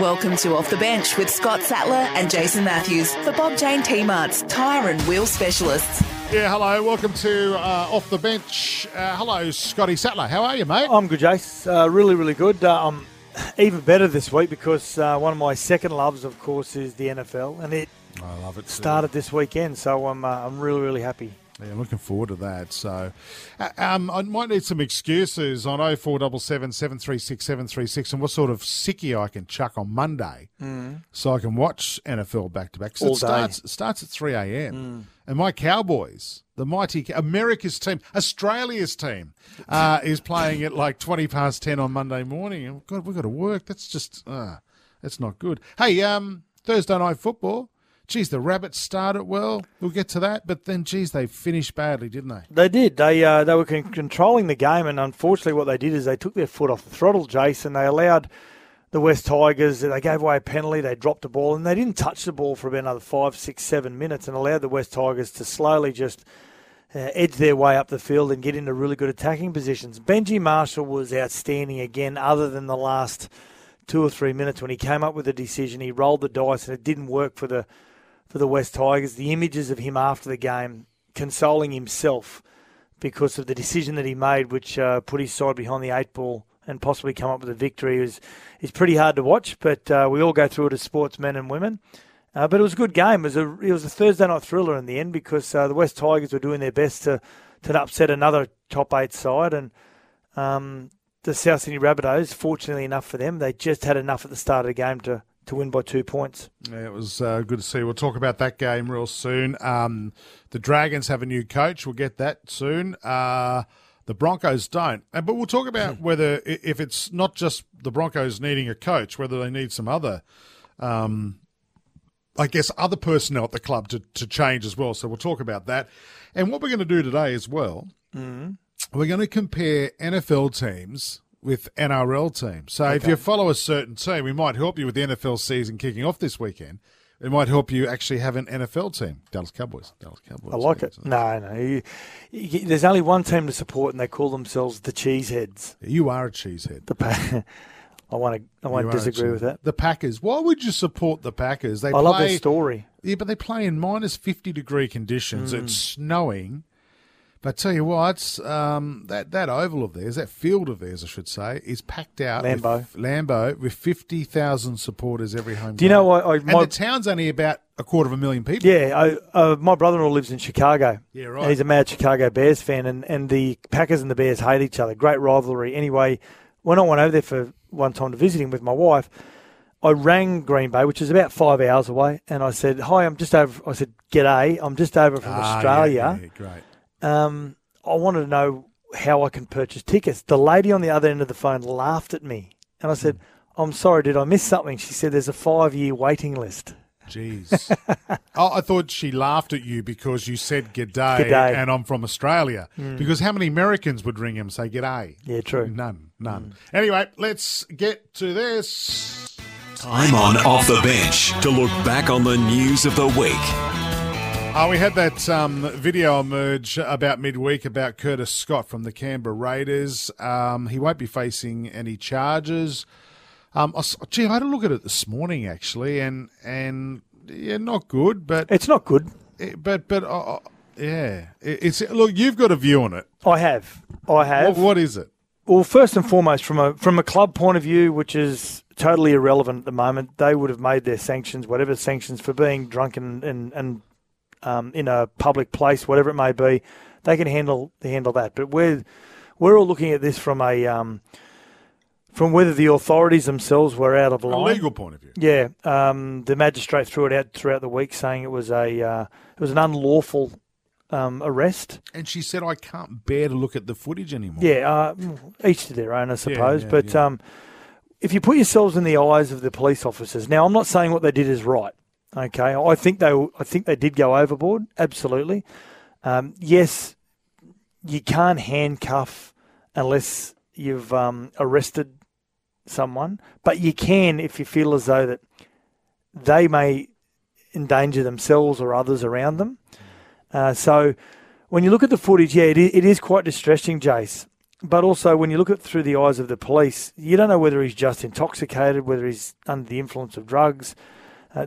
Welcome to Off the Bench with Scott Sattler and Jason Matthews for Bob Jane T-Mart's tyre and wheel specialists. Yeah, hello. Welcome to uh, Off the Bench. Uh, hello, Scotty Sattler. How are you, mate? I'm good, Jace. Uh, really, really good. Uh, I'm even better this week because uh, one of my second loves, of course, is the NFL, and it I love it. too. started this weekend. So I'm, uh, I'm really, really happy. Yeah, I'm looking forward to that. So, uh, um, I might need some excuses on 0477 736 736 and what sort of sickie I can chuck on Monday so I can watch NFL back to back. it starts, it starts at 3 a.m. And my Cowboys, the mighty America's team, Australia's team, uh, is playing at like 20 past 10 on Monday morning. And God, we've got to work. That's just, uh, that's not good. Hey, um, Thursday night football. Geez, the Rabbits started well. We'll get to that, but then, geez, they finished badly, didn't they? They did. They uh, they were con- controlling the game, and unfortunately, what they did is they took their foot off the throttle, Jason. They allowed the West Tigers. They gave away a penalty. They dropped the ball, and they didn't touch the ball for about another five, six, seven minutes, and allowed the West Tigers to slowly just uh, edge their way up the field and get into really good attacking positions. Benji Marshall was outstanding again, other than the last two or three minutes when he came up with a decision. He rolled the dice, and it didn't work for the for the West Tigers. The images of him after the game, consoling himself because of the decision that he made, which uh, put his side behind the eight ball and possibly come up with a victory, is is pretty hard to watch. But uh, we all go through it as sportsmen and women. Uh, but it was a good game. It was a it was a Thursday night thriller in the end because uh, the West Tigers were doing their best to to upset another top eight side, and um, the South Sydney Rabbitohs, fortunately enough for them, they just had enough at the start of the game to to win by two points. Yeah, it was uh, good to see. We'll talk about that game real soon. Um, the Dragons have a new coach. We'll get that soon. Uh, the Broncos don't. Uh, But we'll talk about whether, if it's not just the Broncos needing a coach, whether they need some other, um, I guess, other personnel at the club to, to change as well. So we'll talk about that. And what we're going to do today as well, we're going to compare NFL teams with NRL teams. So if you follow a certain team, we might help you with the NFL season kicking off this weekend. It might help you actually have an NFL team. Dallas Cowboys. Dallas Cowboys. I like it. No, no. You, you, there's only one team to support, and they call themselves the Cheeseheads. You are a cheesehead. The pa- I want to. I You won't disagree with that. The Packers. Why would you support the Packers? They I play, love their story. Yeah, but they play in minus 50 degree conditions. Mm. It's snowing. But tell you what, um, that, that oval of theirs, that field of theirs, I should say, is packed out. Lambo, With, Lambeau with 50,000 supporters every home Do you game. know what? I, And my, the town's only about a quarter of a million people. yeah, I, uh, my brother-in-law lives in Chicago. Yeah, And right. he's a mad Chicago Bears fan, and, and the Packers and the Bears hate each other. Great rivalry. Anyway, when I went over there for one time to visit him with my wife, I rang Green Bay, which is about five hours away, and I said, "Hi, I'm just over." I said, "G'day, I'm just over from Ah, Australia." Yeah, yeah, great. Um, I wanted to know how I can purchase tickets. The lady on the other end of the phone laughed at me, and I said, hmm. "I'm sorry, did I miss something?" She said, "There's a five-year waiting list." Jeez. oh, I thought she laughed at you because you said g'day, G'day. and I'm from Australia. Hmm. Because how many Americans would ring him and say g'day? Yeah, true. None, none. Hmm. Anyway, let's get to this. Time on Off the Bench to look back on the news of the week. Oh, we had that um, video emerge about midweek about Curtis Scott from the Canberra Raiders. Um, he won't be facing any charges. Um, I gee, I had a look at it this morning actually, and and yeah, not good, but It's not good. but but uh, uh, yeah, It- it's look. You've got a view on it. I have. I have. What, what is it? Well, first and foremost, from a from a club point of view, which is totally irrelevant at the moment, they would have made their sanctions, whatever sanctions for being drunk and and, and um, in a public place, whatever it may be, they can handle handle that. But we're we're all looking at this from a um, from whether the authorities themselves were out of A line. legal point of view. Yeah, um, the magistrate threw it out throughout the week, saying it was a uh, it was an unlawful um, arrest. And she said, "I can't bear to look at the footage anymore." Yeah, uh, each to their own, I suppose. yeah, but yeah. Um, if you put yourselves in the eyes of the police officers, now I'm not saying what they did is right. Okay, I think they, I think they did go overboard. Absolutely. Um, yes, you can't handcuff unless you've um, arrested someone, but you can if you feel as though that they may endanger themselves or others around them. Uh, so when you look at the footage, yeah, it is, it is quite distressing, Jace. but also, when you look at through the eyes of the police, you don't know whether he's just intoxicated, whether he's under the influence of drugs. Uh,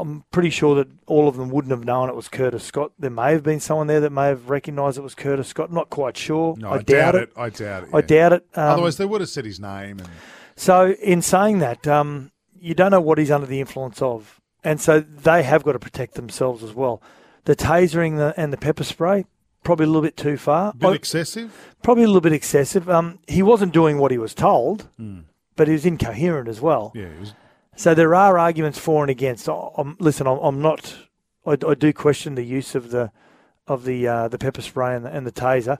I'm pretty sure that all of them wouldn't have known it was Curtis Scott. There may have been someone there that may have recognised it was Curtis Scott. Not quite sure. No, I, I, doubt, doubt it. I doubt it. I doubt it. Um, Otherwise, they would have said his name. And so, in saying that, um, you don't know what he's under the influence of, and so they have got to protect themselves as well. The tasering the, and the pepper spray probably a little bit too far. a bit I- excessive. probably a little bit excessive. Um, he wasn't doing what he was told, but he was incoherent as well. Yeah, it was, So there are arguments for and against. I'm, listen, I'm, I'm not. I, I do question the use of the of the uh, the pepper spray and the, and the taser.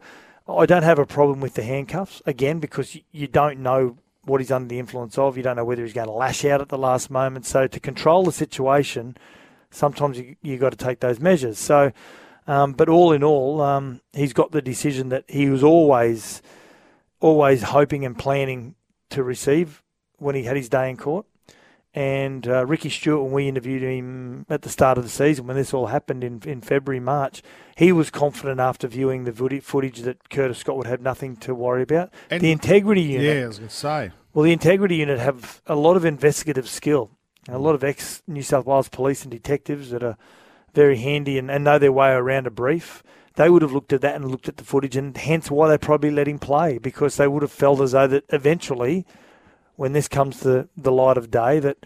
I don't have a problem with the handcuffs again because you, you don't know what he's under the influence of. You don't know whether he's going to lash out at the last moment. So to control the situation, sometimes you you got to take those measures. So, um, but all in all, um, he's got the decision that he was always always hoping and planning to receive when he had his day in court. And uh, Ricky Stewart, when we interviewed him at the start of the season, when this all happened in, in February, March, he was confident after viewing the footage- that Curtis Scott would have nothing to worry about. And- the integrity unit, yeah, I was going to say. well, the integrity unit have a lot of investigative skill, a lot of ex New South Wales police and detectives that are very handy and, and know their way around a brief. They would have looked at that and looked at the footage, and hence why they probably let him play because they would have felt as though that eventually, when this comes to the light of day, that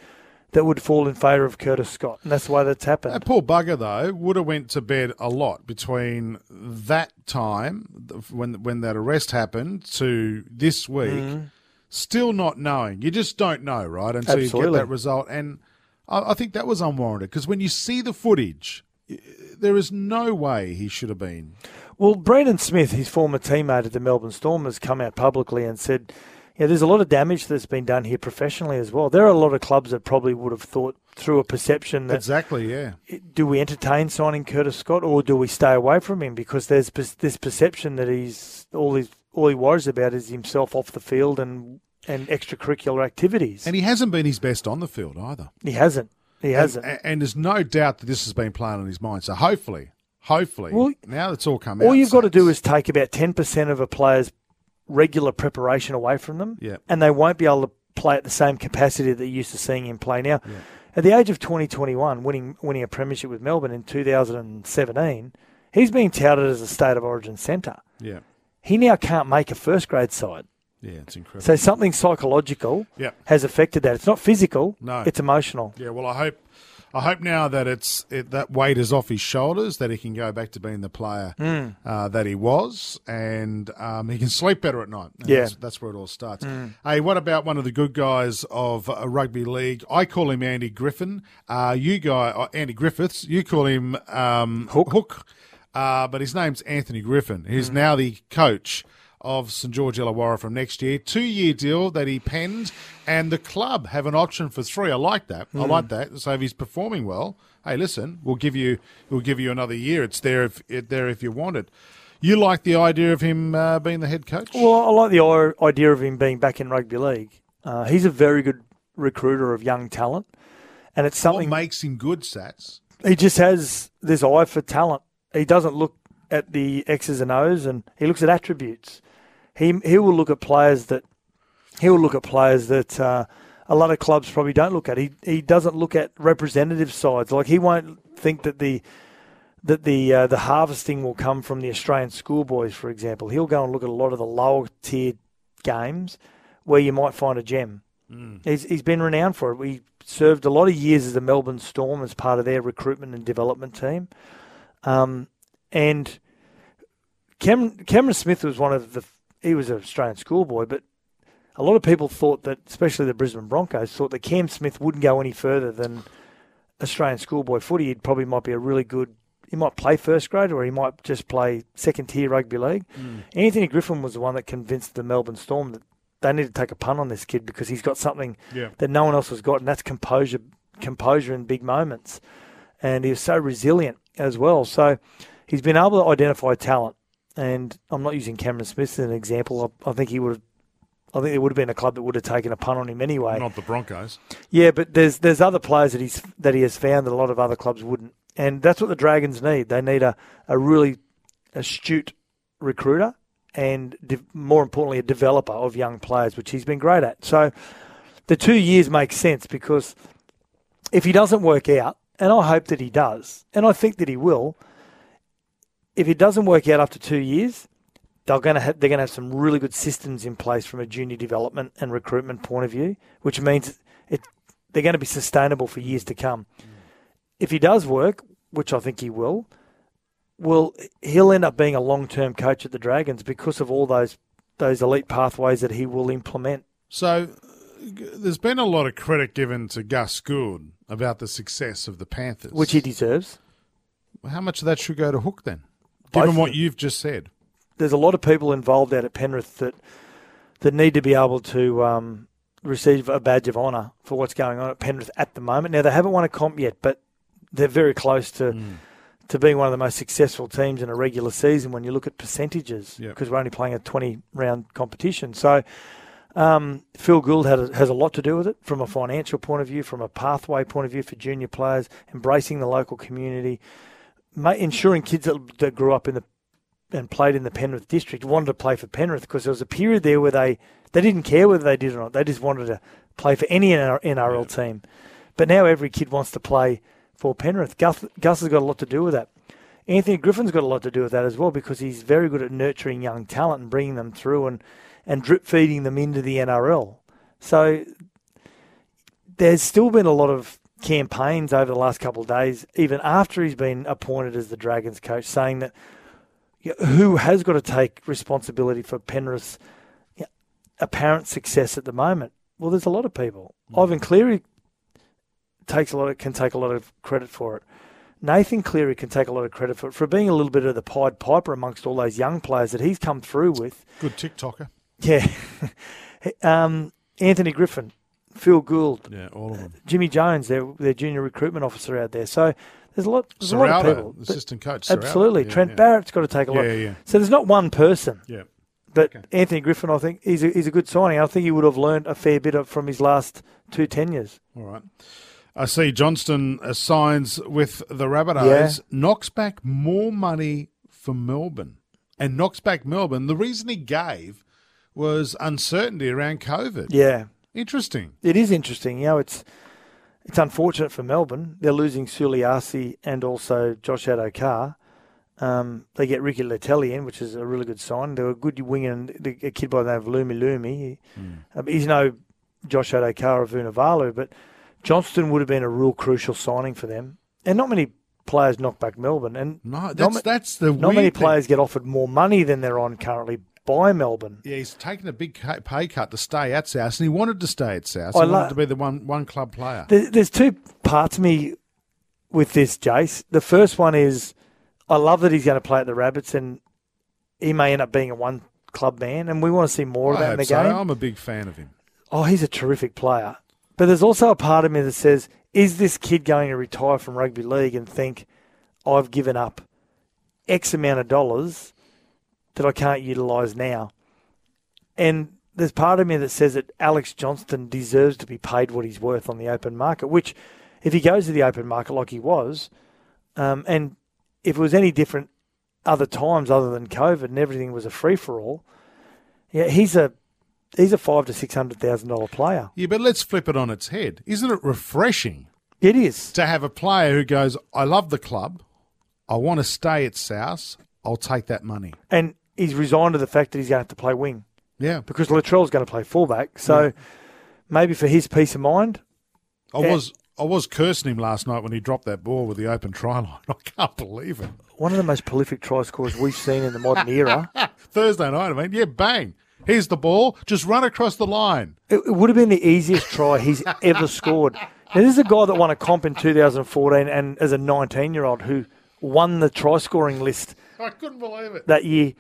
that would fall in favour of Curtis Scott, and that's the way that's happened. That poor bugger though would have went to bed a lot between that time when when that arrest happened to this week, Mm-hmm. still not knowing. You just don't know, right? Until you get that result, and I, I think that was unwarranted because when you see the footage, there is no way he should have been. Well, Brandon Smith, his former teammate at the Melbourne Storm, has come out publicly and said, yeah, there's a lot of damage that's been done here professionally as well. There are a lot of clubs that probably would have thought through a perception that Exactly, yeah. do we entertain signing Curtis Scott or do we stay away from him because there's this perception that he's all he's all he worries about is himself off the field and and extracurricular activities. And he hasn't been his best on the field either. he hasn't. He hasn't. And, and there's no doubt that this has been playing on his mind. So hopefully, hopefully, Well, now it's all come out. All you've got to do is take about 10% of a player's regular preparation away from them, Yeah. and they won't be able to play at the same capacity that you're used to seeing him play. Now, at the age of 2021, winning, winning a premiership with Melbourne in 2017, he's being touted as a state of origin centre. Yeah, He now can't make a first grade side. yeah, it's incredible. So something psychological Yeah. has affected that. It's not physical, No. it's emotional. Yeah, well, I hope, I hope now that it's it, that weight is off his shoulders, that he can go back to being the player Hmm. uh, that he was, and um, he can sleep better at night. And Yeah. That's, that's where it all starts. Hey, what about one of the good guys of uh, rugby league? I call him Andy Griffin. Uh, you guy, uh, Andy Griffiths. You call him um, Hook. Hook. Uh, but his name's Anthony Griffin. He's now the coach of St George Illawarra from next year. Two year deal that he penned, and the club have an option for three. I like that. I Hmm. like that. So if he's performing well, hey, listen, we'll give you we'll give you another year. It's there if it there if you want it. You like the idea of him uh, being the head coach? Well, I like the idea of him being back in rugby league. Uh, he's a very good recruiter of young talent, and it's what something makes him good, Sats? he just has this eye for talent. He doesn't look at the X's and O's, and he looks at attributes. He he will look at players that he will look at players that uh, a lot of clubs probably don't look at. He he doesn't look at representative sides. Like he won't think that the that the uh, the harvesting will come from the Australian schoolboys, for example. He'll go and look at a lot of the lower tier games where you might find a gem. He's he's been renowned for it. We served a lot of years as the Melbourne Storm as part of their recruitment and development team, um, and Cam, Cameron Smith was one of the. He was an Australian schoolboy, but a lot of people thought that, especially the Brisbane Broncos, thought that Cam Smith wouldn't go any further than Australian schoolboy footy. He probably might be a really good. He might play first grade, or he might just play second tier rugby league. Hmm. Anthony Griffin was the one that convinced the Melbourne Storm that they need to take a punt on this kid because he's got something Yeah. that no one else has got, and that's composure, composure in big moments. And he was so resilient as well. So he's been able to identify talent. And I'm not using Cameron Smith as an example. I, I think he would have. I think there would have been a club that would have taken a punt on him anyway. Not the Broncos. Yeah, but there's there's other players that he's that he has found that a lot of other clubs wouldn't, and that's what the Dragons need. They need a, a really astute recruiter and de- more importantly, a developer of young players, which he's been great at. So the two years makes sense because if he doesn't work out, and I hope that he does, and I think that he will, if it doesn't work out after two years, they're going to have, they're going to have some really good systems in place from a junior development and recruitment point of view, which means it they're going to be sustainable for years to come. Mm. If he does work, which I think he will, will he'll end up being a long term coach at the Dragons because of all those those elite pathways that he will implement. So there's been a lot of credit given to Gus Gould about the success of the Panthers, which he deserves. How much of that should go to Hook then, given what you've just said? There's a lot of people involved out at Penrith that that need to be able to um, receive a badge of honour for what's going on at Penrith at the moment. Now they haven't won a comp yet, but they're very close to to being one of the most successful teams in a regular season when you look at percentages Yep. because we're only playing a 20 round competition. So um, Phil Gould had a, has a lot to do with it from a financial point of view, from a pathway point of view for junior players, embracing the local community, ensuring kids that, that grew up in the and played in the Penrith district wanted to play for Penrith because there was a period there where they, they didn't care whether they did or not. They just wanted to play for any NR NRL team. But now every kid wants to play for Penrith. Gus, Gus has got a lot to do with that. Anthony Griffin's got a lot to do with that as well because he's very good at nurturing young talent and bringing them through and, and drip feeding them into the NRL. So there's still been a lot of campaigns over the last couple of days, even after he's been appointed as the Dragons coach, saying that you know, who has got to take responsibility for Penrith's you know, apparent success at the moment? Well, there's a lot of people. Ivan Cleary takes a lot of, can take a lot of credit for it. Nathan Cleary can take a lot of credit for it for being a little bit of the Pied Piper amongst all those young players that he's come through with. Good TikToker. Yeah. um, Anthony Griffin, Phil Gould, Yeah, all of them. Jimmy Jones, their their junior recruitment officer out there. So there's a lot, there's a lot of people. Assistant coach. Absolutely, Yeah, Trent yeah. Barrett's got to take a lot. Yeah, yeah. So there's not one person, Yeah. but Okay. Anthony Griffin, I think, he's a, he's a good signing. I think he would have learned a fair bit of, from his last two tenures. All right. I see Johnston uh, signs with the Rabbitohs, yeah. knocks back more money for Melbourne, and knocks back Melbourne. The reason he gave was uncertainty around COVID. Yeah, Interesting. it is interesting. You know, it's it's unfortunate for Melbourne. They're losing Suliasi and also Josh Addo-Carr. Um, they get Ricky Leteli in, which is a really good sign. They're a good winger, and the- a kid by the name of Lumi Lumi. Um, he's no Josh Addo-Carr or Vunivalu, but Johnston would have been a real crucial signing for them. And not many players knock back Melbourne, and No, that's ma- that's the not many thing. players get offered more money than they're on currently by Melbourne. Yeah, he's taken a big pay cut to stay at South, and he wanted to stay at South. I He lo- wanted to be the one one club player. There's two parts of me with this, Jace. The first one is I love that he's going to play at the Rabbits, and he may end up being a one club man, and we want to see more of I that in the so. game. I'm a big fan of him. Oh, he's a terrific player. But there's also a part of me that says, is this kid going to retire from rugby league and think, I've given up X amount of dollars that I can't utilise now? And there's part of me that says that Alex Johnston deserves to be paid what he's worth on the open market, which, if he goes to the open market like he was, um, and if it was any different other times other than COVID and everything was a free for all, yeah, he's a he's a five to six hundred thousand dollar player. Yeah, but let's flip it on its head. Isn't it refreshing It is. to have a player who goes, I love the club, I want to stay at South, I'll take that money. And he's resigned to the fact that he's going to have to play wing Yeah. because Latrell's going to play fullback. So maybe for his peace of mind, I Yeah. was I was cursing him last night when he dropped that ball with the open try line. I can't believe it. one of the most prolific try scorers we've seen in the modern era. Thursday night, I mean, yeah, bang. Here's the ball. Just run across the line. It, it would have been the easiest try he's ever scored. Now, this is a guy that won a comp in 2014 and as a 19 year old who won the try scoring list I couldn't believe it. that year.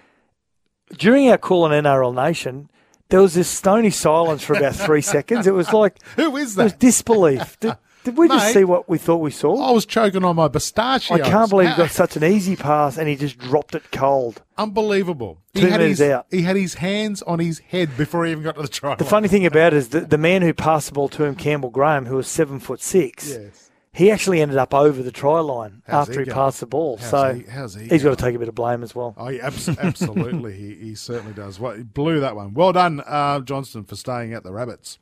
During our call on NRL Nation, there was this stony silence for about three seconds. It was like, Who is it was that? disbelief. Did, did we just see what we thought we saw? I was choking on my pistachio. I can't believe he got such an easy pass and he just dropped it cold. Unbelievable. Two he had his, out. He had his hands on his head before he even got to the try The line. funny thing about it is that the man who passed the ball to him, Campbell Graham, who was seven foot six, Yes. He actually ended up over the try line How's after he he, passed the ball. How's so he- how's he has got to take a bit of blame as well. Oh, yeah, abs- absolutely. he, he certainly does. Well, he blew that one. Well done, uh, Johnston, for staying at the Rabbits.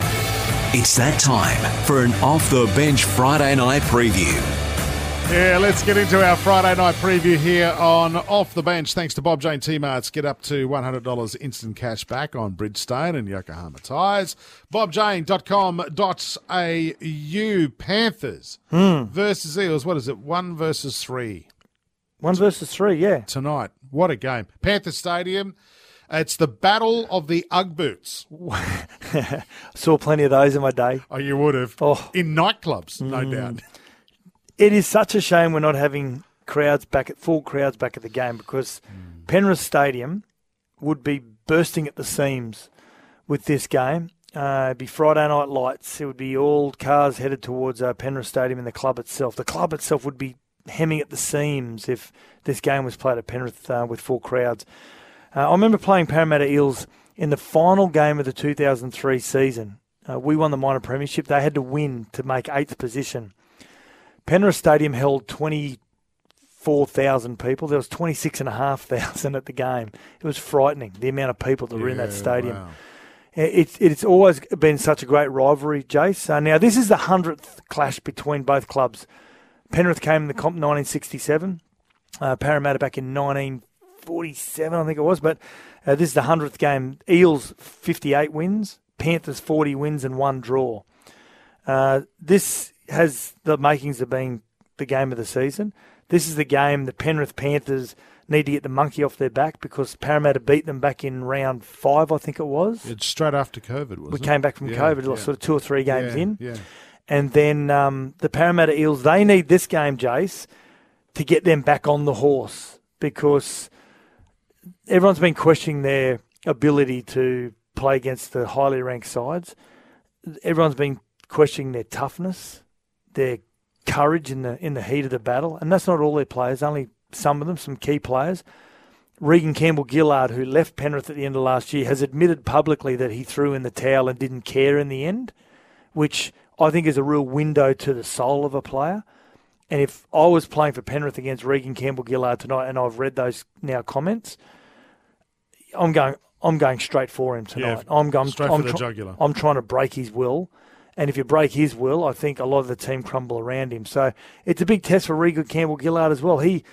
It's that time for an off the bench Friday night preview. Yeah, let's get into our Friday night preview here on Off the Bench. Thanks to Bob Jane T Marts. Get up to $100 instant cash back on Bridgestone and Yokohama tyres. BobJane.com.au Panthers hmm. versus Eels. What is it? One versus three One versus three, yeah. tonight. What a game. Panther Stadium. It's the Battle of the Ugg Boots. Saw plenty of those in my day. Oh, you would have. Oh. In nightclubs, no hmm. doubt. It is such a shame we're not having crowds back at full crowds back at the game because Penrith Stadium would be bursting at the seams with this game. Uh, it'd be Friday night lights. It would be all cars headed towards uh, Penrith Stadium and the club itself. The club itself would be hemming at the seams if this game was played at Penrith uh, with full crowds. Uh, I remember playing Parramatta Eels in the final game of the 2003 season. Uh, we won the minor premiership. They had to win to make eighth position. Penrith Stadium held 24,000 people. There was 26,500 at the game. It was frightening, the amount of people that were in that stadium. wow. It's it's always been such a great rivalry, Jace. Uh, now, this is the 100th clash between both clubs. Penrith came in the comp in 1967, uh, Parramatta back in 1947, I think it was. But uh, this is the 100th game. Eels 58 wins, Panthers 40 wins, and one draw. Uh, this has the makings of being the game of the season. This is the game the Penrith Panthers need to get the monkey off their back because Parramatta beat them back in round five, I think it was. It's straight after COVID, was we it? came back from Yeah, COVID, yeah. sort of two or three games Yeah, in. Yeah. And then um, the Parramatta Eels, they need this game, Jace, to get them back on the horse because everyone's been questioning their ability to play against the highly ranked sides. Everyone's been questioning their toughness, their courage in the in the heat of the battle, and that's not all their players. Only some of them, some key players. Reagan Campbell Gillard, who left Penrith at the end of last year, has admitted publicly that he threw in the towel and didn't care in the end, which I think is a real window to the soul of a player. And if I was playing for Penrith against Reagan Campbell Gillard tonight, and I've read those now comments, I'm going. I'm going straight for him tonight. Yeah, I'm going straight I'm for the try- jugular. I'm trying to break his will, and if you break his will, I think a lot of the team crumble around him. So it's a big test for Reagan Campbell Gillard as well. He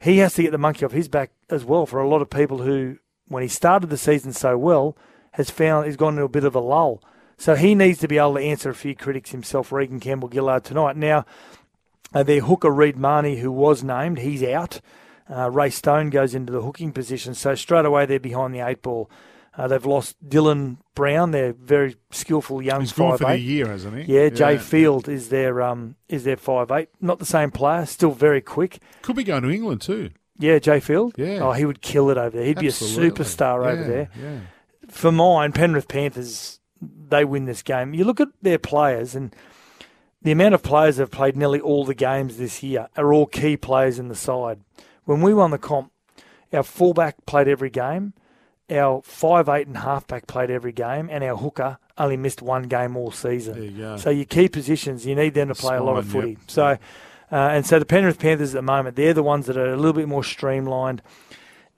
he has to get the monkey off his back as well for a lot of people who, when he started the season so well, has found he's gone into a bit of a lull. So he needs to be able to answer a few critics himself, Reagan Campbell Gillard tonight. Now, uh, their hooker Reed Mahoney, who was named, he's out. Uh, Ray Stone goes into the hooking position, so straight away they're behind the eight ball. Uh, they've lost Dylan Brown, their very skillful young He's gone five eight. year, hasn't he? Yeah, Jai Field is their um is their five eight. Not the same player, still very quick. Could be going to England too. Yeah, Jai Field. Yeah. Oh, he would kill it over there. He'd Absolutely. be a superstar over there. Yeah. For mine, Penrith Panthers, they win this game. You look at their players and the amount of players that have played nearly all the games this year are all key players in the side. When we won the comp, our fullback played every game, our five eight and halfback played every game, and our hooker only missed one game all season. You. So your key positions, you need them to play a lot of footy. yep. So, uh, and so the Penrith Panthers at the moment, they're the ones that are a little bit more streamlined.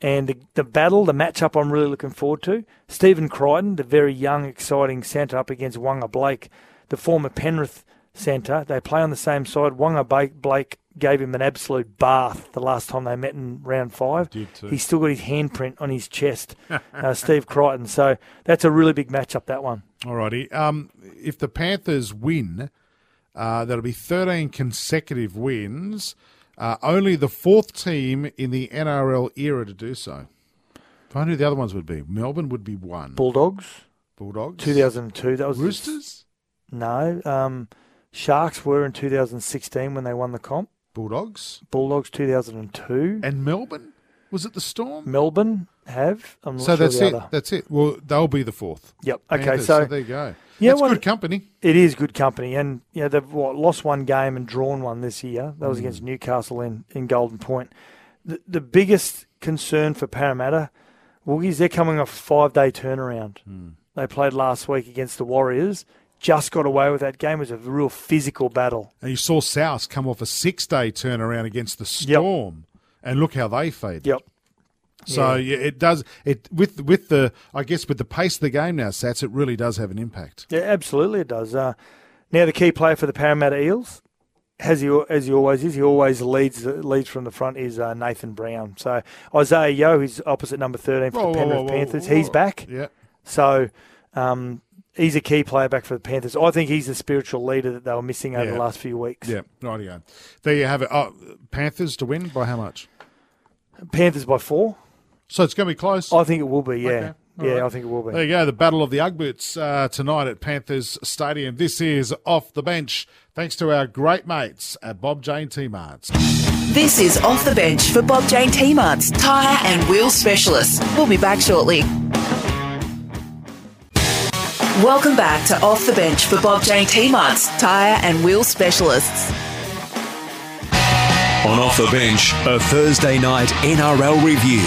And the, the battle, the matchup, I'm really looking forward to. Stephen Crichton, the very young, exciting centre, up against Waqa Blake, the former Penrith centre. They play on the same side. Waqa Blake gave him an absolute bath the last time they met in round five. Did too. He's still got his handprint on his chest, uh, Steve Crichton. So that's a really big matchup, that one. Alrighty. Um, if the Panthers win, uh, that'll be 13 consecutive wins. Uh, only the fourth team in the NRL era to do so. If Find who the other ones would be. Melbourne would be one. Bulldogs, Bulldogs. 2002. That was the- Roosters. No. Um, Sharks were in 2016 when they won the comp. Bulldogs. Bulldogs 2002. And Melbourne. Was it the Storm? Melbourne have. I'm not so sure that's it. other. That's it. Well, they'll be the fourth. Yep. Okay. Panthers, so there you go. Yeah, That's well- good company. it is good company, and you know they've what, lost one game and drawn one this year. That was Mm. against Newcastle in, in Golden Point. The, the biggest concern for Parramatta, Woogies, they're coming off a five day turnaround. Mm. They played last week against the Warriors just got away with that game. It was a real physical battle. And you saw South come off a six day turnaround against the Storm, and look how they faded. Yep. So yeah. it does it with with the I guess with the pace of the game now, Sats. It really does have an impact. Yeah, absolutely, it does. Uh, now the key player for the Parramatta Eels, as he as he always is, he always leads leads from the front. Is uh, Nathan Brown. So Isaah Yeo, who's opposite number thirteen for Whoa, the Penrith whoa, whoa, Panthers, he's back. Yeah. So um, he's a key player back for the Panthers. I think he's the spiritual leader that they were missing over Yeah. the last few weeks. Yeah, rightio. There you have it. Oh, Panthers to win by how much? Panthers by four. So it's going to be close. I think it will be. Yeah, Okay. Yeah, right. I think it will be. There you go, the Battle of the Ugboots uh, tonight at Panthers Stadium. This is Off the Bench, thanks to our great mates at Bob Jane T Marts. This is Off the Bench for Bob Jane T-Marts, tyre and wheel specialists. We'll be back shortly. Welcome back to Off the Bench for Bob Jane T-Marts, tyre and wheel specialists. On Off the Bench, a Thursday night NRL review.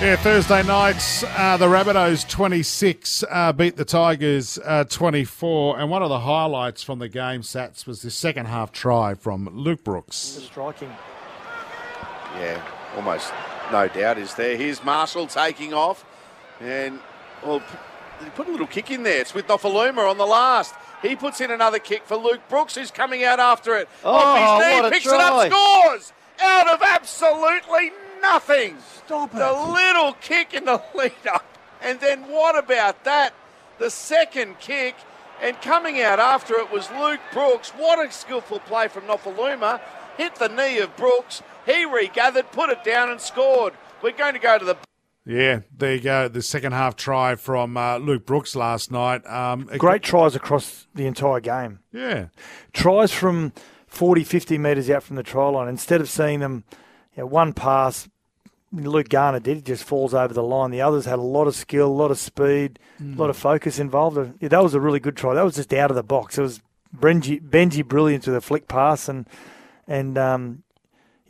Yeah, Thursday nights, uh, the Rabbitohs 26 uh, beat the Tigers uh, 24. And one of the highlights from the game, Sats, was the second half try from Luke Brooks. Striking. Yeah, almost no doubt is there. Here's Marshall taking off, and well, p- he put a little kick in there. It's with Nofoaluma on the last. He puts in another kick for Luke Brooks, who's coming out after it. Oh, Off his knee, what a picks it up, scores out of absolutely nothing. Stop it. The little kick in the lead up, and then what about that? The second kick. And coming out after it was Luke Brooks. What a skillful play from Nofoaluma. Hit the knee of Brooks. He regathered, put it down, and scored. We're going to go to the Yeah, there you go. The second half try from uh, Luke Brooks last night. Um, it- Great tries across the entire game. Yeah. Tries from 40, 50 metres out from the try line. Instead of seeing them, you know, one pass, Luke Garner did, he just falls over the line. The others had a lot of skill, a lot of speed, a lot of focus involved. Yeah, that was a really good try. That was just out of the box. It was Benji, Benji brilliant with a flick pass and and um,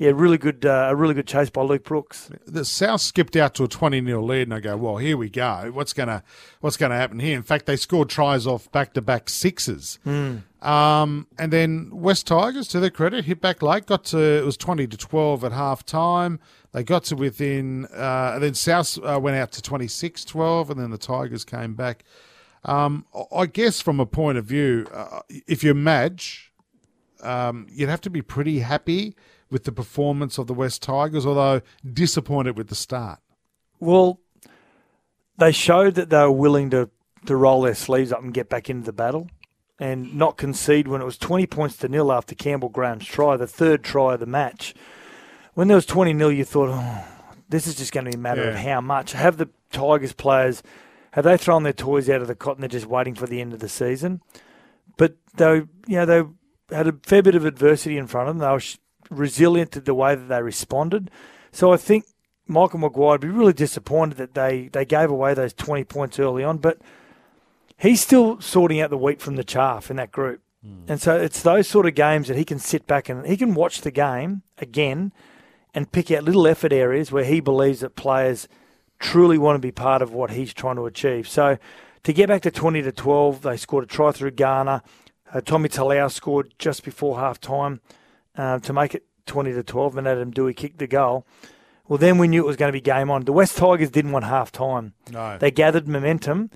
yeah, really good, uh, a really good chase by Luke Brooks. the South skipped out to a 20 0 lead, and I go, well, here we go. What's gonna What's gonna happen here? In fact, they scored tries off back to back sixes. Um, and then West Tigers, to their credit, hit back late. Got to it was 20 to 12 at half time. They got to within, uh, and then South uh, went out to 26 12, and then the Tigers came back. Um, I- I guess from a point of view, uh, if you're Madge, um, you'd have to be pretty happy with the performance of the West Tigers, although disappointed with the start. Well, they showed that they were willing to, to roll their sleeves up and get back into the battle and not concede when it was 20 points to nil after Campbell Graham's try, the third try of the match. When there was 20 nil, you thought, oh, this is just going to be a matter of how much. Have the Tigers players, have they thrown their toys out of the cot and they're just waiting for the end of the season? But they, you know, they had a fair bit of adversity in front of them. They were resilient to the way that they responded. So I think Michael Maguire would be really disappointed that they, they gave away those 20 points early on, but he's still sorting out the wheat from the chaff in that group. And so it's those sort of games that he can sit back and he can watch the game again and pick out little effort areas where he believes that players truly want to be part of what he's trying to achieve. So to get back to 20 to 12, they scored a try through Garner. Uh, Tommy Talau scored just before half time uh, to make it 20 to 12, and Adam Doueihi kicked the goal. Well, then we knew it was going to be game on. The West Tigers didn't want half time. No. They gathered momentum,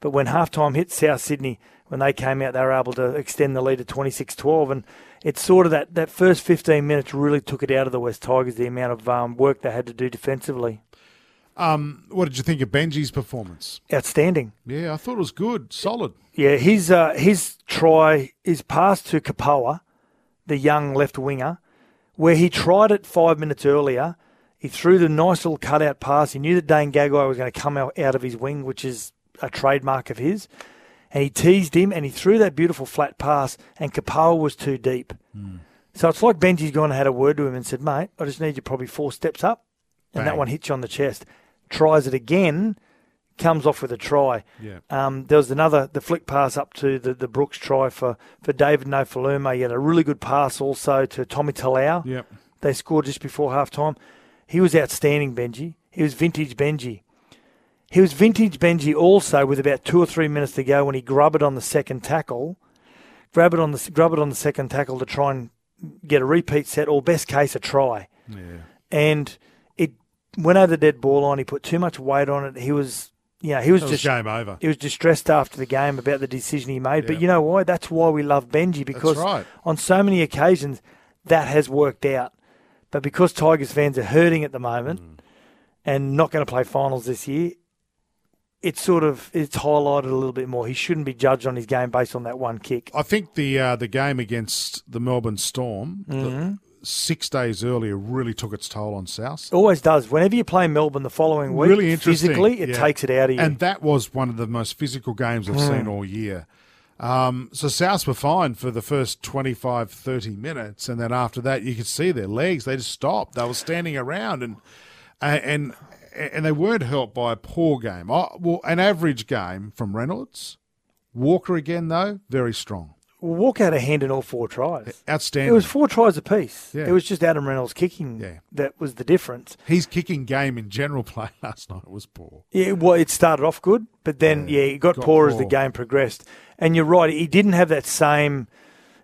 but when half time hit South Sydney, when they came out, they were able to extend the lead to 26 12. And it's sort of that, that first 15 minutes really took it out of the West Tigers, the amount of um, work they had to do defensively. Um, what did you think of Benji's performance? Outstanding. Yeah, I thought it was good, solid. Yeah, his uh, his try, his pass to Kepaoa, the young left winger, where he tried it five minutes earlier. He threw the nice little cutout pass. He knew that Dane Gagai was going to come out, out of his wing, which is a trademark of his. And he teased him and he threw that beautiful flat pass, and Kepaoa was too deep. Hmm. So it's like Benji's gone and had a word to him and said, mate, I just need you probably four steps up. And that one hits you on the chest. Tries it again, comes off with a try. Yeah. Um, there was another the flick pass up to the, the Brooks try for, for David Nofoaluma. He had a really good pass also to Tommy Talau. Yep. They scored just before half time. He was outstanding, Benji. He was vintage Benji. He was vintage Benji also with about two or three minutes to go when he grubbed it on the second tackle, grab it on the grub it on the second tackle to try and get a repeat set or best case a try. Yeah. And it went over the dead ball line. He put too much weight on it. He was, know, he was was just game over. he was distressed after the game about the decision he made. But you know why? That's why we love Benji because right. on so many occasions that has worked out. But because Tigers fans are hurting at the moment Mm. and not going to play finals this year, it's sort of it's highlighted a little bit more. He shouldn't be judged on his game based on that one kick. I think the uh, the game against the Melbourne Storm Mm-hmm. Six days earlier really took its toll on South. Always does. Whenever you play Melbourne the following week, really interesting. physically, it Yeah. takes it out of you. And that was one of the most physical games I've Hmm. seen all year. Um, so Souths were fine for the first 25, 30 minutes, and then after that, you could see their legs. They just stopped. They were standing around, and and and they weren't helped by a poor game. Oh, well, an average game from Reynolds. Walker again, though, very strong, Walk out of hand in all four tries. outstanding. It was four tries apiece. Yeah. It was just Adam Reynolds kicking Yeah. that was the difference. His kicking game in general play last night was poor. Yeah, well, it started off good, but then yeah, it got, got poor, as the game progressed. And you're right, he didn't have that same.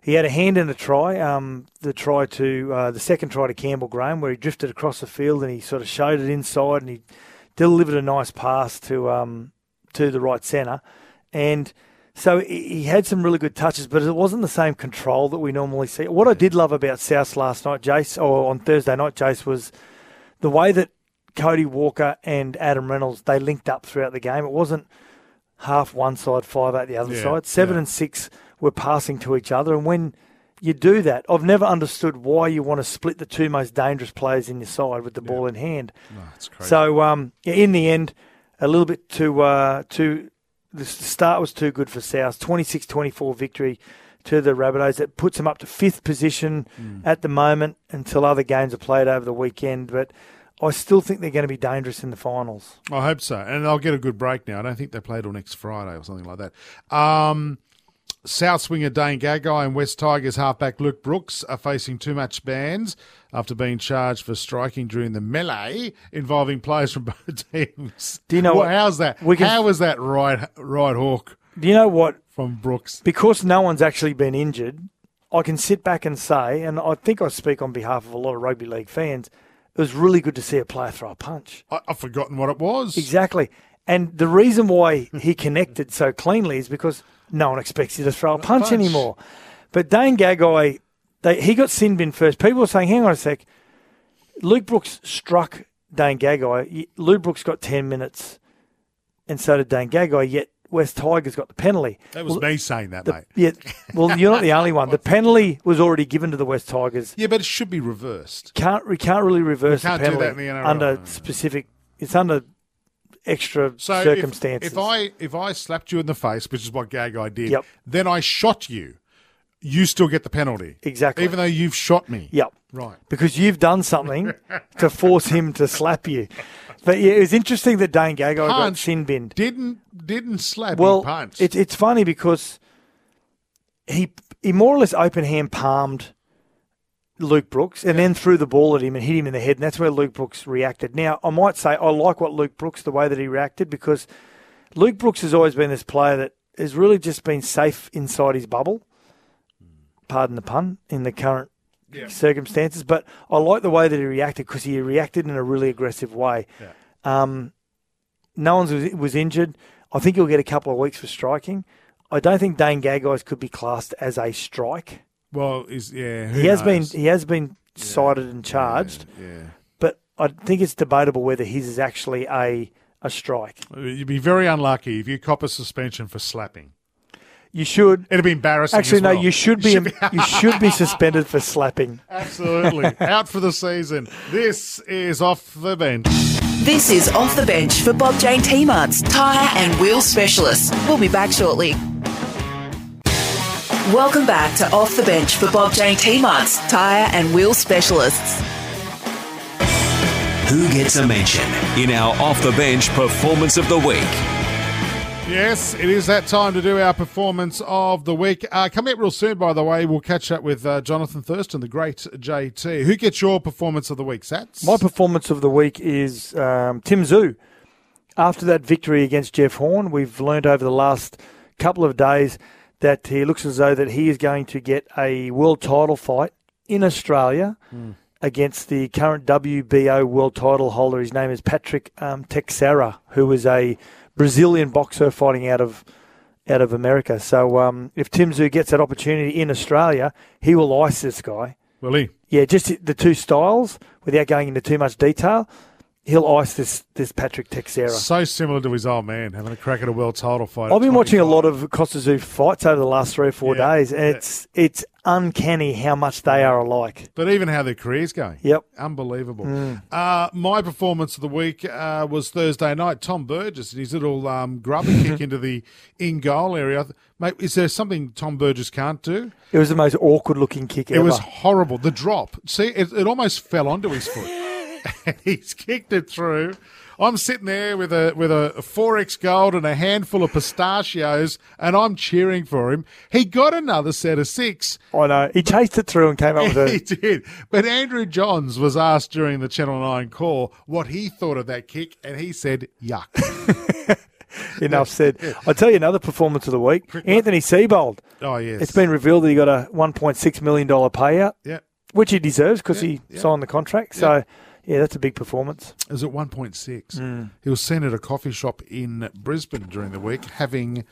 He had a hand in the try, um, the try to uh, the second try to Campbell Graham, where he drifted across the field and he sort of showed it inside and he delivered a nice pass to um, to the right centre, and so he had some really good touches, but it wasn't the same control that we normally see. What I did love about South last night, Jace, or on Thursday night, Jace, was the way that Cody Walker and Adam Reynolds they linked up throughout the game. It wasn't half one side, five out the other Yeah, side. Seven yeah. and six were passing to each other, and when you do that, I've never understood why you want to split the two most dangerous players in your side with the ball in hand. No. So um, in the end, a little bit too uh, too. The start was too good for South. 26-24 victory to the Rabbitohs. That puts them up to fifth position at the moment until other games are played over the weekend. But I still think they're going to be dangerous in the finals. I hope so. And they'll get a good break now. I don't think they play till next Friday or something like that. Um, South swinger Dane Gagai and West Tigers halfback Luke Brooks are facing too much bans after being charged for striking during the melee involving players from both teams. Do you know Well, what- how's that? can- How was that right right hook Do you know what? from Brooks? Because no one's actually been injured, I can sit back and say, and I think I speak on behalf of a lot of rugby league fans, it was really good to see a player throw a punch. I, I've forgotten what it was. Exactly. And the reason why he connected so cleanly is because no one expects you to throw a punch, punch. anymore. But Dane Gagai, they, he got sin bin first. People were saying, hang on a sec, Luke Brooks struck Dane Gagai. Luke Brooks got 10 minutes, and so did Dane Gagai, yet West Tigers got the penalty. That was Well, me saying that, the- mate. yeah, well, you're not the only one. The penalty was already given to the West Tigers. Yeah, but it should be reversed. Can't we can't really reverse can't the penalty that in the NRL. under specific. It's under extra So if- circumstances. If, I if I slapped you in the face, which is what Gagai did, Yep. then I shot you, you still get the penalty. Exactly. Even though you've shot me. Yep. Right. Because you've done something to force him to slap you. But yeah, it was interesting that Dane Gagai got sin binned. Didn't didn't slap. Well, it's it's funny because he he more or less open hand palmed Luke Brooks and then threw the ball at him and hit him in the head, and that's where Luke Brooks reacted. Now, I might say I like what Luke Brooks the way that he reacted because Luke Brooks has always been this player that has really just been safe inside his bubble. Pardon the pun in the current circumstances, but I like the way that he reacted because he reacted in a really aggressive way. Um, no one was, was injured. I think he'll get a couple of weeks for striking. I don't think Dane Gagai's could be classed as a strike. Well, is yeah. who He has been he has been cited and charged, Yeah. but I think it's debatable whether his is actually a a strike. You'd be very unlucky if you cop a suspension for slapping. You should It'd be embarrassing. actually as no. well. You should be you should be suspended for slapping. absolutely out for the season. This is off the bench. This is Off the Bench for Bob Jane T-Marts, tyre and wheel specialists. We'll be back shortly. Welcome back to Off the Bench for Bob Jane T-Marts, tyre and wheel specialists. Who gets a mention in our off the bench performance of the week? Yes, it is that time to do our performance of the week. Uh, coming up real soon, by the way, we'll catch up with uh, Jonathan Thurston, the great JT. Who gets your performance of the week, Sats? My performance of the week is um, Tim Tszyu. after that victory against Jeff Horn, we've learned over the last couple of days that he looks as though that he is going to get a world title fight in Australia against the current WBO world title holder. His name is Patrick um, Teixeira, who is a Brazilian boxer fighting out of out of America. So um, if Tim Tszyu gets that opportunity in Australia, he will ice this guy. Will he? Yeah, just the two styles, without going into too much detail, he'll ice this this Patrick Teixeira. So similar to his old man, having a crack at a world title fight. I've been watching a lot of Kostya Tszyu fights over the last three or four Yeah, days, and yeah. it's it's uncanny how much they are alike. But even how their career's going. Yep. Unbelievable. Uh, my performance of the week uh, was Thursday night. Tom Burgess and his little um, grubber kick into the in goal area. Mate, is there something Tom Burgess can't do? It was the most awkward looking kick ever. It ever. was horrible. The drop. See, it, it almost fell onto his foot. and he's kicked it through. I'm sitting there with a with a forex gold and a handful of pistachios, and I'm cheering for him. He got another set of six. I know. He chased it through and came up with it. he did. But Andrew Johns was asked during the Channel 9 call what he thought of that kick, and he said, yuck. Enough said. I'll tell you another performance of the week. Anthony Seibold. Oh, yes. It's been revealed that he got a $1.6 million payout, Yeah. which he deserves because he yeah. signed the contract. So, yeah, that's a big performance. It was at 1.6. Hmm. He was seen at a coffee shop in Brisbane during the week having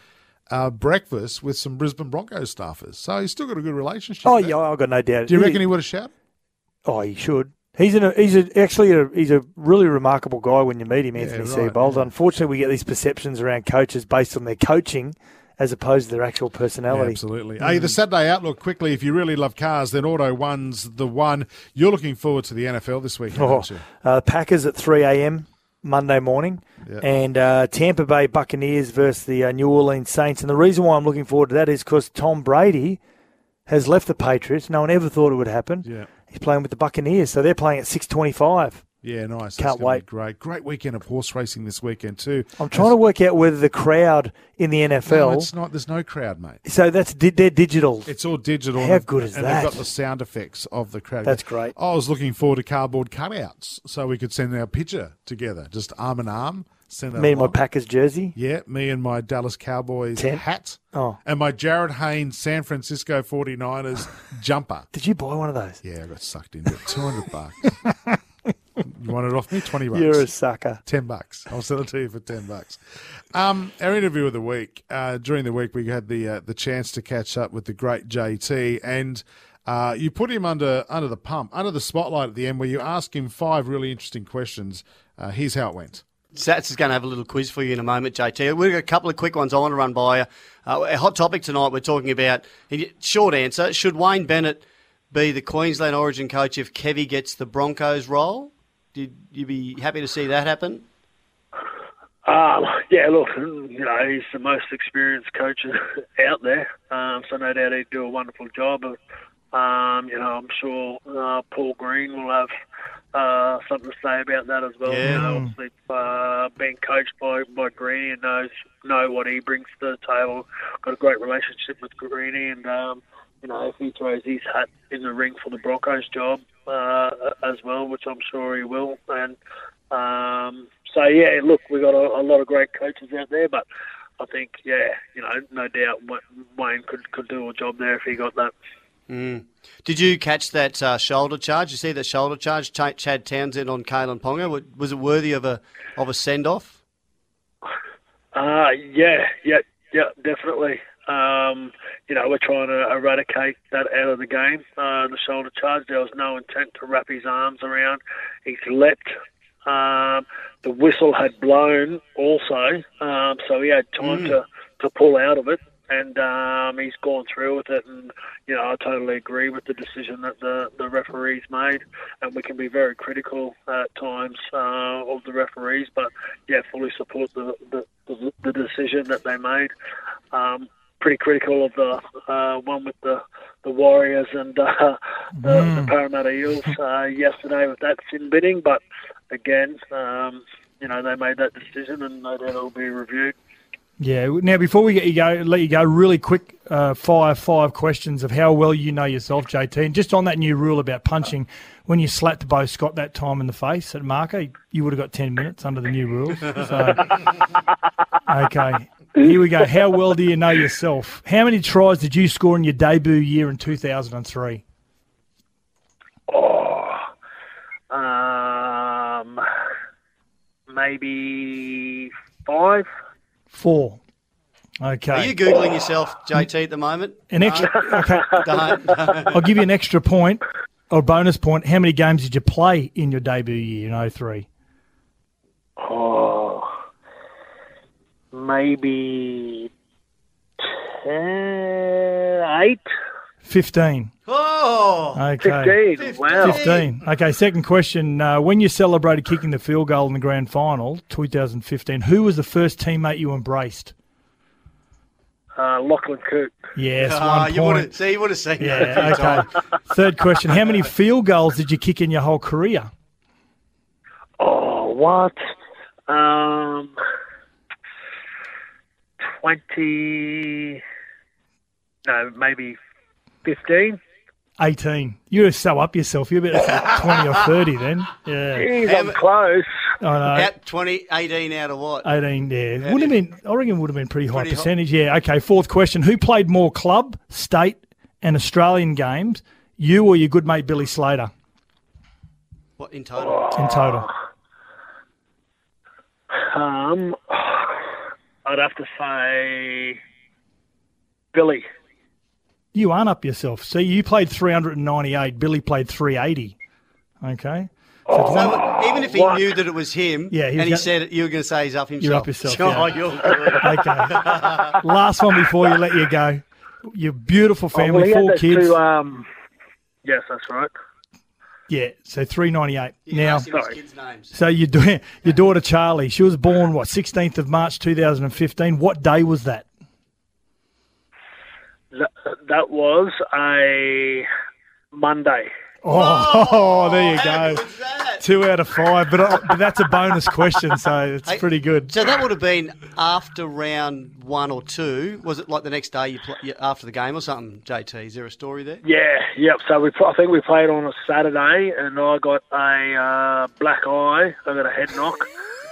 uh, breakfast with some Brisbane Broncos staffers. So he's still got a good relationship. Oh, there. yeah, I've got no doubt. Do you reckon he would have shouted? Oh, he should. He's in a, he's a, actually a, he's a really remarkable guy when you meet him, Anthony right, Seibold. yeah. Unfortunately, we get these perceptions around coaches based on their coaching as opposed to their actual Yeah, personality. absolutely. Hey, the Saturday outlook quickly. If you really love cars, then Auto One's the one. You're looking forward to the NFL this week, Oh, aren't you? uh, Packers at 3 a.m. Monday morning, Yeah. and uh, Tampa Bay Buccaneers versus the uh, New Orleans Saints. And the reason why I'm looking forward to that is because Tom Brady has left the Patriots. No one ever thought it would happen. Yeah. He's playing with the Buccaneers, so they're playing at 6:25. Yeah, nice. Can't wait. Great, great weekend of horse racing this weekend too. I'm trying to work out whether the crowd in the NFL. No, it's not. There's no crowd, mate. so that's they're digital. It's all digital. How and- good is and that? they've got the sound effects of the crowd. That's great. I was looking forward to cardboard cutouts so we could send our picture together, just arm in arm. Send Me and my. Packers jersey. Yeah, me and my Dallas Cowboys Tent. hat. Oh. And my Jarryd Haynes San Francisco 49ers jumper. Did you buy one of those? Yeah, I got sucked into it. 200 bucks. you want it off me? 20 bucks. You're a sucker. 10 bucks. I'll sell it to you for 10 bucks. Um, our interview of the week, uh, during the week, we had the uh, the chance to catch up with the great JT, and uh, you put him under under the pump, under the spotlight at the end, where you ask him five really interesting questions. Uh, here's how it went. Sats is going to have a little quiz for you in a moment, JT. We've got a couple of quick ones I want to run by you. Uh, a hot topic tonight, we're talking about, short answer, should Wayne Bennett be the Queensland Origin coach if Kevy gets the Broncos role? Did you be happy to see that happen? Um, yeah, look, you know, he's the most experienced coach out there, um, so no doubt he'd do a wonderful job. Um, you know, I'm sure uh, Paul Green will have uh, something to say about that as well. Yeah. You know, obviously, uh, being coached by by Greeny and knows know what he brings to the table. Got a great relationship with Greeny, and um, you know, if he throws his hat in the ring for the Broncos job uh, as well, which I'm sure he will, and um, so yeah, look, we've got a, a lot of great coaches out there, but I think yeah, you know, no doubt Wayne could could do a job there if he got that. Did you catch that uh, shoulder charge? You see that shoulder charge, Ch- Chad Townsend on Kalyn Ponga? Was it worthy of a of a send off? Uh, yeah, yeah, yeah, definitely. Um, you know, we're trying to eradicate that out of the game. Uh, the shoulder charge, there was no intent to wrap his arms around. He's leapt. Um, the whistle had blown also, um, so he had time to, to pull out of it. And um, he's gone through with it, and you know I totally agree with the decision that the, the referees made, and we can be very critical at times uh, of the referees, but yeah, fully support the the, the, the decision that they made. Um, pretty critical of the uh, one with the the Warriors and uh, the, the Parramatta Eels uh, yesterday with that sin binning, but again, um, you know they made that decision, and no doubt it'll be reviewed. Yeah. Now, before we get you go, let you go, really quick uh, fire five questions of how well you know yourself, JT. And just on that new rule about punching, when you slapped Beau Scott that time in the face at marker, you would have got 10 minutes under the new rules. So, okay. Here we go. How well do you know yourself? How many tries did you score in your debut year in 2003? Oh, um, maybe five. Four. Okay. Are you googling yourself, JT, at the moment? An extra. Okay. Don't. I'll give you an extra point or bonus point. How many games did you play in your debut year in 03? Oh, maybe ten, eight, 15. oh, Okay. fifteen. Wow. 15. Okay, second question. Uh, when you celebrated kicking the field goal in the grand final, 2015, who was the first teammate you embraced? Uh, Lachlan Coote. Yes, Ah, one you would point. have. See, you would have seen. Yeah, every time. okay. Third question. How many field goals did you kick in your whole career? Oh, what? Um, twenty. No, maybe fifteen. 18. You were so up yourself. You're about 20 or 30 then. Yeah. Jeez, I'm How- close. I know. Out 20, 18 out of what? 18 yeah. Would have been, I reckon would have been pretty high Pretty high. percentage. Yeah, okay. Fourth question. Who played more club, state, and Australian games, you or your good mate Billy Slater What in total? in total? Um, I'd have to say Billy. You aren't up yourself. See, you played 398. Billy played 380. Okay. So even if he What? knew that it was him, Yeah, he was and he gonna- said it, you were going to say he's up himself. You're up yourself, Oh, yeah. you're good. Okay. Last one before you let you go. Your beautiful Oh, well, family, four kids. Two, um, yes, that's right. Yeah, so 398. Now, asked him his Sorry. so your, da- your daughter Charlie, she was born, what, 16th of March 2015. What day was that? That, that was a Monday. Oh, there you How go. good was that? Two out of five, but, uh, but that's a bonus question, so it's Hey, pretty good. So that would have been after round one or two. Was it like the next day you pl- you- after the game or something? JT, is there a story there? Yeah, yep. So we, I think we played on a Saturday, and I got a uh, black eye. I got a head knock.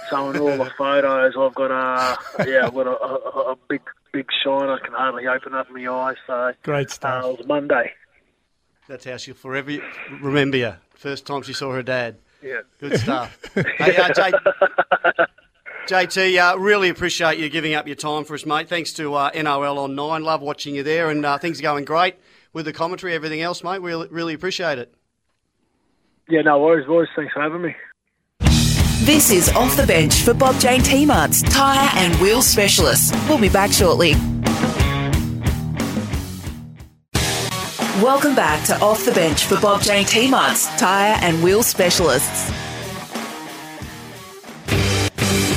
So in all the photos, I've got a yeah, I've got a, a, a big big shine. I can hardly open up my eyes. So Great uh, stuff. it was Monday. That's how she'll forever remember you. First time she saw her dad. Yeah. Good stuff. hey, uh, J- JT, uh, really appreciate you giving up your time for us, mate. Thanks to uh, NRL on Nine. Love watching you there, and uh, things are going great with the commentary, everything else, mate. We really, really appreciate it. Yeah, no worries, boys. Thanks for having me. This is Off the Bench for Bob Jane T-Mart's tyre and wheel specialists. We'll be back shortly. Welcome back to Off the Bench for Bob Jane T-Mart's tyre and wheel specialists.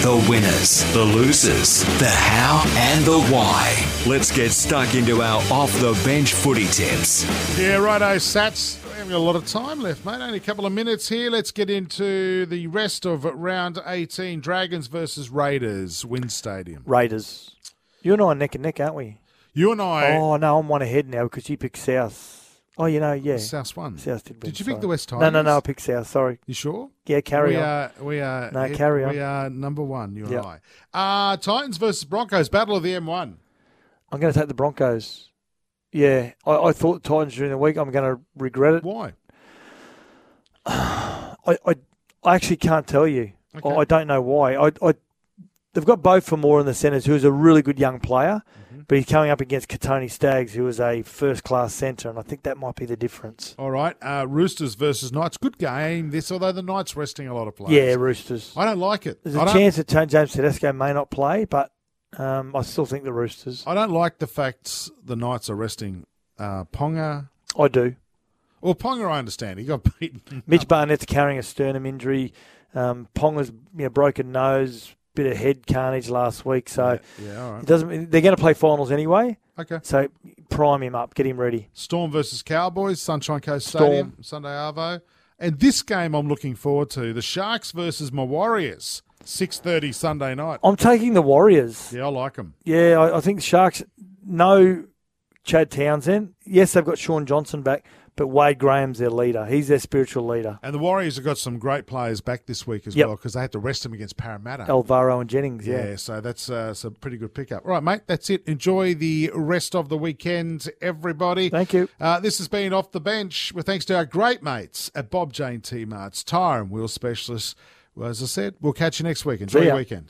The winners, the losers, the how and the why. Let's get stuck into our off the bench footy tips. Yeah, righto, Sats. We haven't got a lot of time left, mate. Only a couple of minutes here. Let's get into the rest of round 18 Dragons versus Raiders, Win Stadium. Raiders. You and I are neck and neck, aren't we? You and I, Oh, no, I'm one ahead now because you picked South. Oh, you know, yeah. South one. South did win, Did you pick the West Titans? No, no, no, I picked South. Sorry. You sure? Yeah, carry we on. Are, we are. No, head- carry on. We are number one, you and I. Uh, Titans versus Broncos, Battle of the M1. I'm going to take the Broncos. Yeah, I, I thought the Titans during the week. I'm going to regret it. Why? I, I, I actually can't tell you. Okay. I, I don't know why. I, I, they've got Beau Fermor in the centres, who's a really good young player, Mm-hmm. But he's coming up against Kotoni Staggs, who is a first class centre, and I think that might be the difference. All right. Uh, Roosters versus Knights. Good game, this, although the Knights resting a lot of players. Yeah, Roosters. I don't like it. There's a chance that James Tedesco may not play, but um, I still think the Roosters. I don't like the fact the Knights are resting uh, Ponga. I do. Well, Ponga, I understand. He got beaten. Mitch Barnett's carrying a sternum injury. Um, Ponga's you know, broken nose, bit of head carnage last week, so Yeah, it right. doesn't. They're going to play finals anyway, Okay. so prime him up, get him ready. Storm versus Cowboys, Sunshine Coast Storm. Stadium, Sunday Arvo. And this game I'm looking forward to the Sharks versus my Warriors. Six thirty Sunday night. I'm taking the Warriors. Yeah, I like them. Yeah, I, I think the Sharks. No, Chad Townsend. Yes, they've got Shaun Johnson back, but Wade Graham's their leader. He's their spiritual leader. And the Warriors have got some great players back this week as Yep. well because they had to rest them against Parramatta. Alvaro and Jennings. yeah. Yeah. so that's uh, a pretty good pickup. All right, mate, that's it. Enjoy the rest of the weekend, everybody. Thank you. Uh, this has been Off the Bench with thanks to our great mates at Bob Jane T Marts, Tyre and Wheel Specialists. Well, as I said, we'll catch you next week. Enjoy your weekend.